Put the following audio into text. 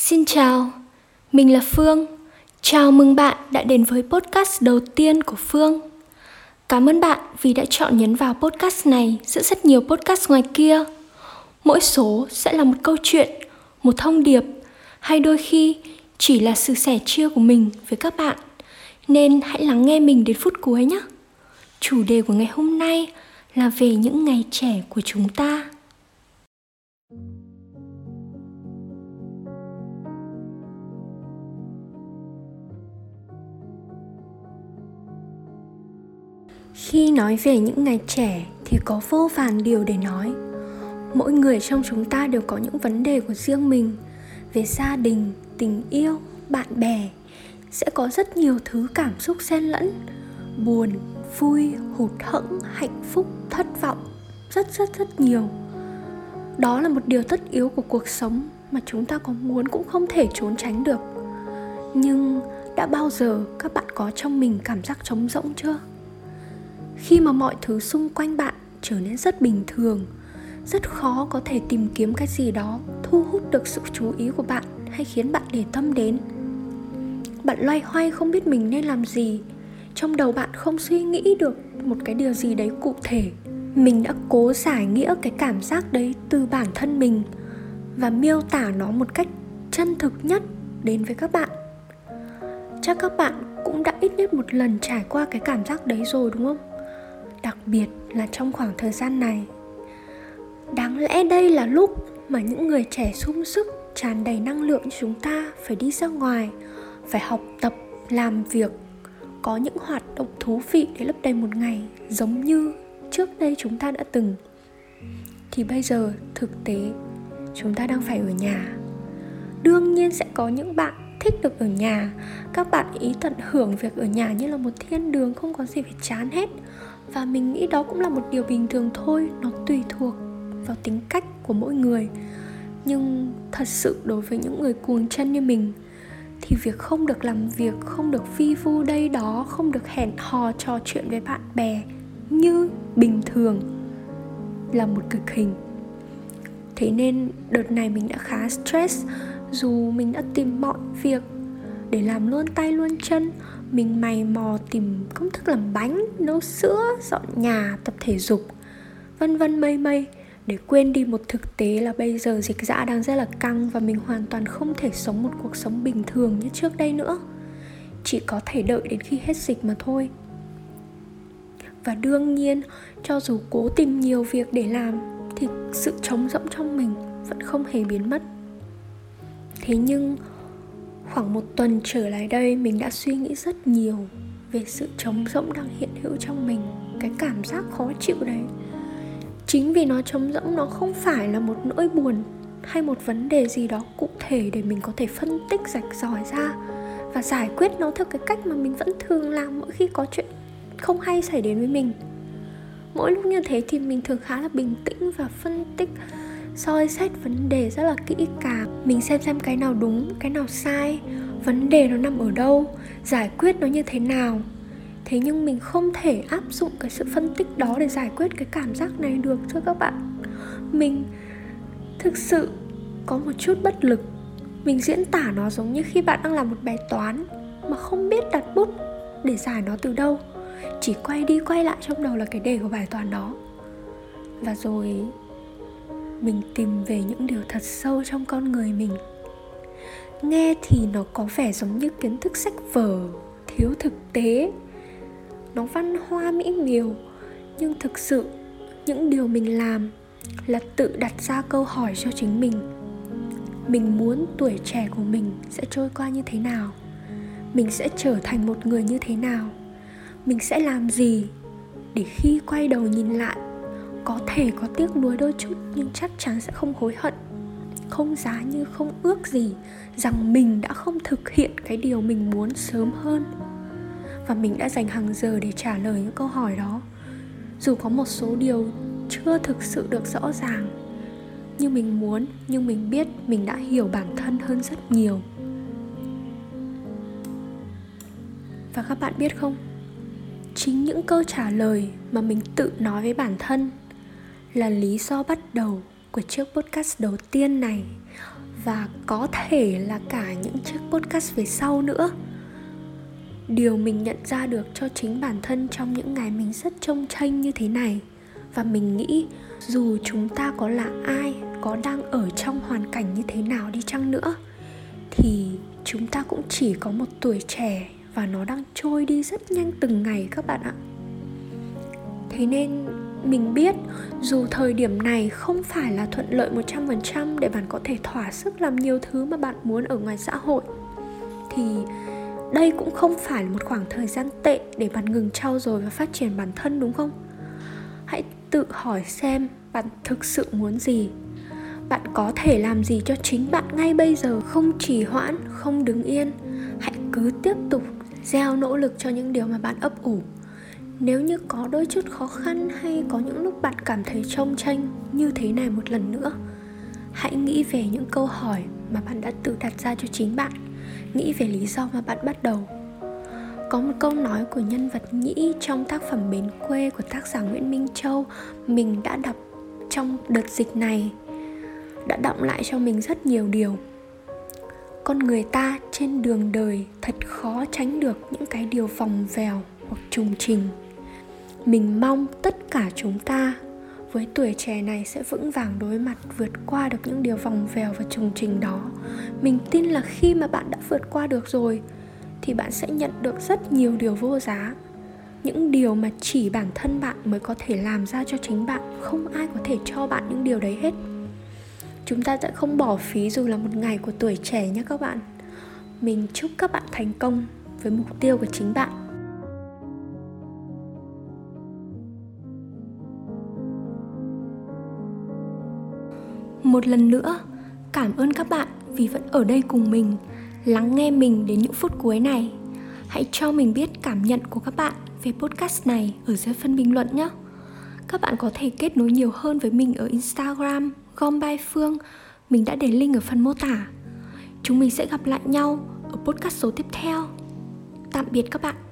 Xin chào, mình là Phương. Chào mừng bạn đã đến với podcast đầu tiên của Phương. Cảm ơn bạn vì đã chọn nhấn vào podcast này giữa rất nhiều podcast ngoài kia. Mỗi số sẽ là một câu chuyện, một thông điệp hay đôi khi chỉ là sự sẻ chia của mình với các bạn. Nên hãy lắng nghe mình đến phút cuối nhé. Chủ đề của ngày hôm nay là về những ngày trẻ của chúng ta. Khi nói về những ngày trẻ thì có vô vàn điều để nói. Mỗi người trong chúng ta đều có những vấn đề của riêng mình về gia đình, tình yêu, bạn bè. Sẽ có rất nhiều thứ cảm xúc xen lẫn, buồn, vui, hụt hẫng, hạnh phúc, thất vọng, rất rất rất nhiều. Đó là một điều tất yếu của cuộc sống mà chúng ta có muốn cũng không thể trốn tránh được. Nhưng đã bao giờ các bạn có trong mình cảm giác trống rỗng chưa? Khi mà mọi thứ xung quanh bạn trở nên rất bình thường, rất khó có thể tìm kiếm cái gì đó thu hút được sự chú ý của bạn hay khiến bạn để tâm đến. Bạn loay hoay không biết mình nên làm gì, trong đầu bạn không suy nghĩ được một cái điều gì đấy cụ thể. Mình đã cố giải nghĩa cái cảm giác đấy từ bản thân mình và miêu tả nó một cách chân thực nhất đến với các bạn. Chắc các bạn cũng đã ít nhất một lần trải qua cái cảm giác đấy rồi, đúng không? Đặc biệt là trong khoảng thời gian này. Đáng lẽ đây là lúc mà những người trẻ sung sức, tràn đầy năng lượng như chúng ta phải đi ra ngoài, phải học tập, làm việc, có những hoạt động thú vị để lấp đầy một ngày giống như trước đây chúng ta đã từng. Thì bây giờ, thực tế, chúng ta đang phải ở nhà. Đương nhiên sẽ có những bạn thích được ở nhà. Các bạn ý tận hưởng việc ở nhà như là một thiên đường không có gì phải chán hết và mình nghĩ đó cũng là một điều bình thường thôi, nó tùy thuộc vào tính cách của mỗi người. Nhưng thật sự đối với những người cuồng chân như mình, thì việc không được làm việc, không được phi vu đây đó, không được hẹn hò trò chuyện với bạn bè như bình thường là một cực hình. Thế nên đợt này mình đã khá stress, dù mình đã tìm mọi việc để làm luôn tay luôn chân. Mình mày mò tìm công thức làm bánh, nấu sữa, dọn nhà, tập thể dục, vân vân mây mây. Để quên đi một thực tế là bây giờ dịch dã đang rất là căng và mình hoàn toàn không thể sống một cuộc sống bình thường như trước đây nữa. Chỉ có thể đợi đến khi hết dịch mà thôi. Và đương nhiên, cho dù cố tìm nhiều việc để làm, thì sự trống rỗng trong mình vẫn không hề biến mất. Thế nhưng khoảng một tuần trở lại đây, mình đã suy nghĩ rất nhiều về sự trống rỗng đang hiện hữu trong mình, cái cảm giác khó chịu đấy. Chính vì nó trống rỗng, nó không phải là một nỗi buồn hay một vấn đề gì đó cụ thể để mình có thể phân tích, rạch ròi ra và giải quyết nó theo cái cách mà mình vẫn thường làm mỗi khi có chuyện không hay xảy đến với mình. Mỗi lúc như thế thì mình thường khá là bình tĩnh và phân tích soi xét vấn đề rất là kỹ càng, mình xem xem cái nào đúng, cái nào sai, vấn đề nó nằm ở đâu, giải quyết nó như thế nào. Thế nhưng mình không thể áp dụng cái sự phân tích đó để giải quyết cái cảm giác này được thưa các bạn. Mình thực sự có một chút bất lực. Mình diễn tả nó giống như khi bạn đang làm một bài toán mà không biết đặt bút để giải nó từ đâu. Chỉ quay đi quay lại trong đầu là cái đề của bài toán đó. Và rồi mình tìm về những điều thật sâu trong con người mình. Nghe thì nó có vẻ giống như kiến thức sách vở, thiếu thực tế. Nó văn hoa mỹ miều, nhưng thực sự những điều mình làm là tự đặt ra câu hỏi cho chính mình. Mình muốn tuổi trẻ của mình sẽ trôi qua như thế nào? Mình sẽ trở thành một người như thế nào? Mình sẽ làm gì để khi quay đầu nhìn lại có thể có tiếc nuối đôi chút, nhưng chắc chắn sẽ không hối hận. Không giá như không ước gì rằng mình đã không thực hiện cái điều mình muốn sớm hơn. Và mình đã dành hàng giờ để trả lời những câu hỏi đó. Dù có một số điều chưa thực sự được rõ ràng như mình muốn, nhưng mình biết mình đã hiểu bản thân hơn rất nhiều. Và các bạn biết không? Chính những câu trả lời mà mình tự nói với bản thân là lý do bắt đầu của chiếc podcast đầu tiên này. Và có thể là cả những chiếc podcast về sau nữa. Điều mình nhận ra được cho chính bản thân trong những ngày mình rất trông tranh như thế này. Và mình nghĩ dù chúng ta có là ai, có đang ở trong hoàn cảnh như thế nào đi chăng nữa, thì chúng ta cũng chỉ có một tuổi trẻ và nó đang trôi đi rất nhanh từng ngày các bạn ạ. Thế nên mình biết, dù thời điểm này không phải là thuận lợi 100% để bạn có thể thỏa sức làm nhiều thứ mà bạn muốn ở ngoài xã hội, thì đây cũng không phải là một khoảng thời gian tệ để bạn ngừng trau dồi và phát triển bản thân, đúng không? Hãy tự hỏi xem bạn thực sự muốn gì. Bạn có thể làm gì cho chính bạn ngay bây giờ? Không trì hoãn, không đứng yên. Hãy cứ tiếp tục gieo nỗ lực cho những điều mà bạn ấp ủ nếu như có đôi chút khó khăn hay có những lúc bạn cảm thấy trông tranh như thế này một lần nữa, hãy nghĩ về những câu hỏi mà bạn đã tự đặt ra cho chính bạn, nghĩ về lý do mà bạn bắt đầu. Có một câu nói của nhân vật nhĩ trong tác phẩm Bến quê của tác giả Nguyễn Minh Châu, mình đã đọc trong đợt dịch này, đã động lại cho mình rất nhiều điều. Con người ta trên đường đời thật khó tránh được những cái điều vòng vèo hoặc trùng trình mình mong tất cả chúng ta với tuổi trẻ này sẽ vững vàng đối mặt, vượt qua được những điều vòng vèo và trùng trình đó. Mình tin là khi mà bạn đã vượt qua được rồi, thì bạn sẽ nhận được rất nhiều điều vô giá. Những điều mà chỉ bản thân bạn mới có thể làm ra cho chính bạn, không ai có thể cho bạn những điều đấy hết. Chúng ta sẽ không bỏ phí dù là một ngày của tuổi trẻ nhé các bạn. Mình chúc các bạn thành công với mục tiêu của chính bạn. Một lần nữa, cảm ơn các bạn vì vẫn ở đây cùng mình, lắng nghe mình đến những phút cuối này. Hãy cho mình biết cảm nhận của các bạn về podcast này ở dưới phần bình luận nhé. Các bạn có thể kết nối nhiều hơn với mình ở instagram, gom bay phương. Mình đã để link ở phần mô tả. Chúng mình sẽ gặp lại nhau ở podcast số tiếp theo. Tạm biệt các bạn.